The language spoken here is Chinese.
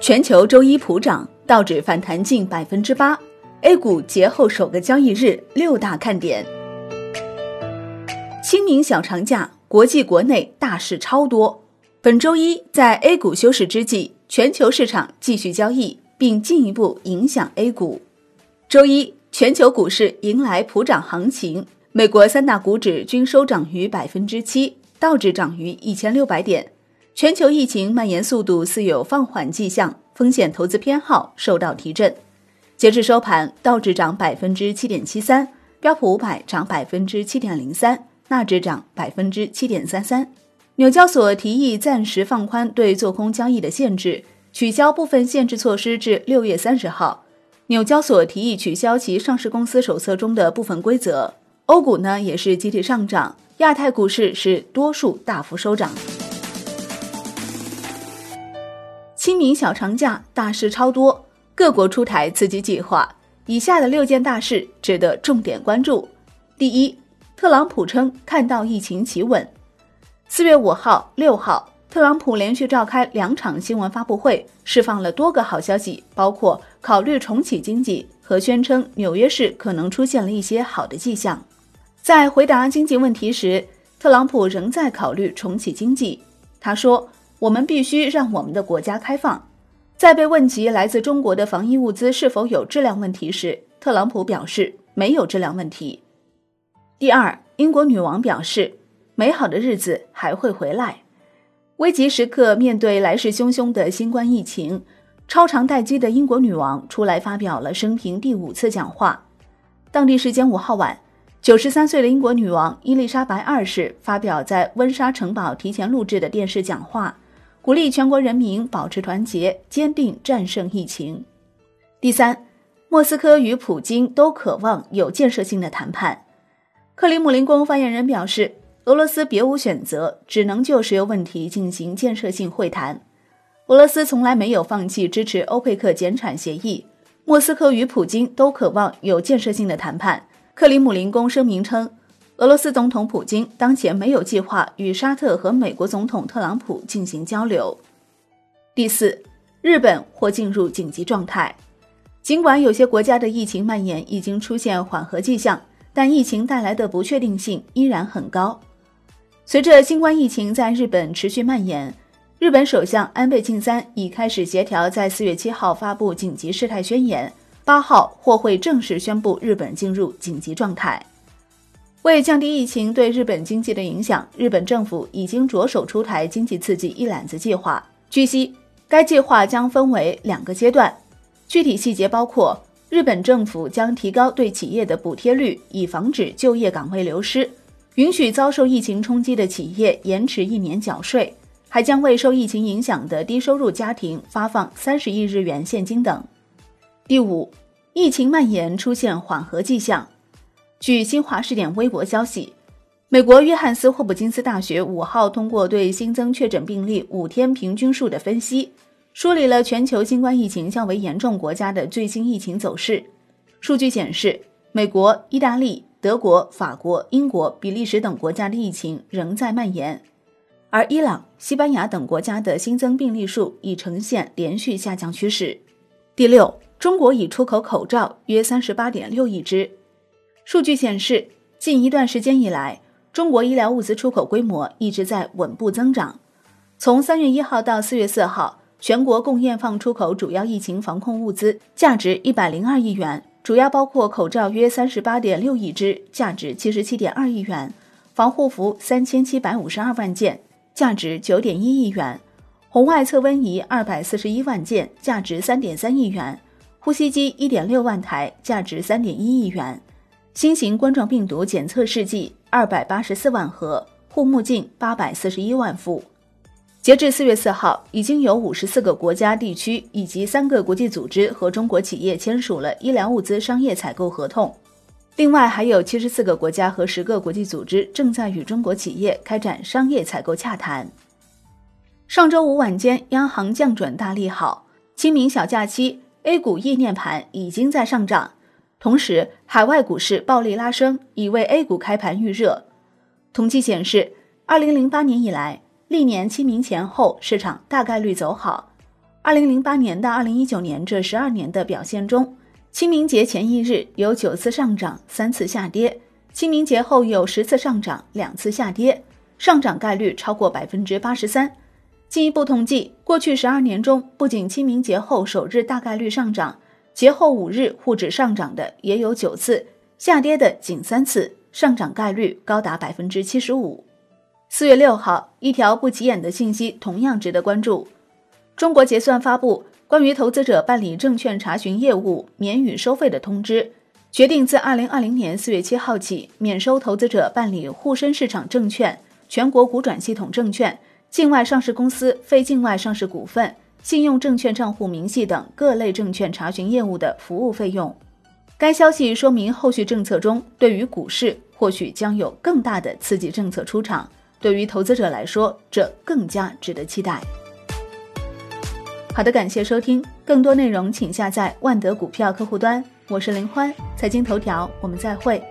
全球周一普涨，道指反弹近百分之八，A 股节后首个交易日六大看点。清明小长假，国际国内大事超多。本周一，在 A 股休市之际，全球市场继续交易，并进一步影响 A 股。周一，全球股市迎来普涨行情，美国三大股指均收涨逾百分之七，道指涨逾一千六百点。全球疫情蔓延速度似有放缓迹象，风险投资偏好受到提振。截至收盘，道指涨百分之七点七三，标普五百涨百分之七点零三，纳指涨百分之七点三三。纽交所提议暂时放宽对做空交易的限制，取消部分限制措施至六月三十号。纽交所提议取消其上市公司手册中的部分规则。欧股呢也是集体上涨，亚太股市是多数大幅收涨。清明小长假大事超多，各国出台刺激计划。以下的六件大事值得重点关注。第一，特朗普称看到疫情企稳。四月五号、六号，特朗普连续召开两场新闻发布会，释放了多个好消息，包括考虑重启经济和宣称纽约市可能出现了一些好的迹象。在回答经济问题时，特朗普仍在考虑重启经济。他说。我们必须让我们的国家开放。在被问及来自中国的防疫物资是否有质量问题时，特朗普表示没有质量问题。第二，英国女王表示，美好的日子还会回来。危急时刻，面对来势汹汹的新冠疫情，超长待机的英国女王出来发表了生平第五次讲话。当地时间五号晚。九十三岁的英国女王伊丽莎白二世发表在温莎城堡提前录制的电视讲话。鼓励全国人民保持团结，坚定战胜疫情。第三，莫斯科与普京都渴望有建设性的谈判。克里姆林宫发言人表示，俄罗斯别无选择，只能就石油问题进行建设性会谈。俄罗斯从来没有放弃支持欧佩克减产协议。莫斯科与普京都渴望有建设性的谈判。克里姆林宫声明称。俄罗斯总统普京当前没有计划与沙特和美国总统特朗普进行交流。第四，日本或进入紧急状态。尽管有些国家的疫情蔓延已经出现缓和迹象，但疫情带来的不确定性依然很高。随着新冠疫情在日本持续蔓延，日本首相安倍晋三已开始协调在四月七号发布紧急事态宣言，八号或会正式宣布日本进入紧急状态。为降低疫情对日本经济的影响，日本政府已经着手出台经济刺激一揽子计划。据悉，该计划将分为两个阶段，具体细节包括：日本政府将提高对企业的补贴率，以防止就业岗位流失；允许遭受疫情冲击的企业延迟一年缴税；还将为受疫情影响的低收入家庭发放三十亿日元现金等。第五，疫情蔓延出现缓和迹象。据新华视点微博消息，美国约翰斯霍普金斯大学五号通过对新增确诊病例五天平均数的分析，梳理了全球新冠疫情较为严重国家的最新疫情走势。数据显示，美国、意大利、德国、法国、英国、比利时等国家的疫情仍在蔓延，而伊朗、西班牙等国家的新增病例数已呈现连续下降趋势。第六，中国已出口口罩约三十八点六亿只。数据显示，近一段时间以来，中国医疗物资出口规模一直在稳步增长。从三月一号到四月四号，全国共验放出口主要疫情防控物资价值一百零二亿元，主要包括口罩约三十八点六亿只，价值七十七点二亿元；防护服三千七百五十二万件，价值九点一亿元；红外测温仪二百四十一万件，价值三点三亿元；呼吸机一点六万台，价值三点一亿元。新型冠状病毒检测试剂二百八十四万盒，护目镜八百四十一万副。截至四月四号，已经有五十四个国家、地区以及三个国际组织和中国企业签署了医疗物资商业采购合同。另外，还有七十四个国家和十个国际组织正在与中国企业开展商业采购洽谈。上周五晚间，央行降准大利好，清明小假期，A 股夜念盘已经在上涨。同时，海外股市暴力拉升，已为 A 股开盘预热。统计显示，二零零八年以来，历年清明前后市场大概率走好。二零零八年到二零一九年这十二年的表现中，清明节前一日有九次上涨，三次下跌；清明节后有十次上涨，两次下跌，上涨概率超过百分之八十三。进一步统计，过去十二年中，不仅清明节后首日大概率上涨，节后五日沪指上涨的也有九次，下跌的仅三次，上涨概率高达百分之七十五。四月六号，一条不起眼的信息同样值得关注。中国结算发布关于投资者办理证券查询业务免予收费的通知，决定自二零二零年四月七号起免收投资者办理沪深市场证券、全国股转系统证券、境外上市公司非境外上市股份、信用证券账户明细等各类证券查询业务的服务费用。该消息说明，后续政策中对于股市或许将有更大的刺激政策出场，对于投资者来说，这更加值得期待。好的，感谢收听，更多内容请下载万德股票客户端。我是林欢，财经头条，我们再会。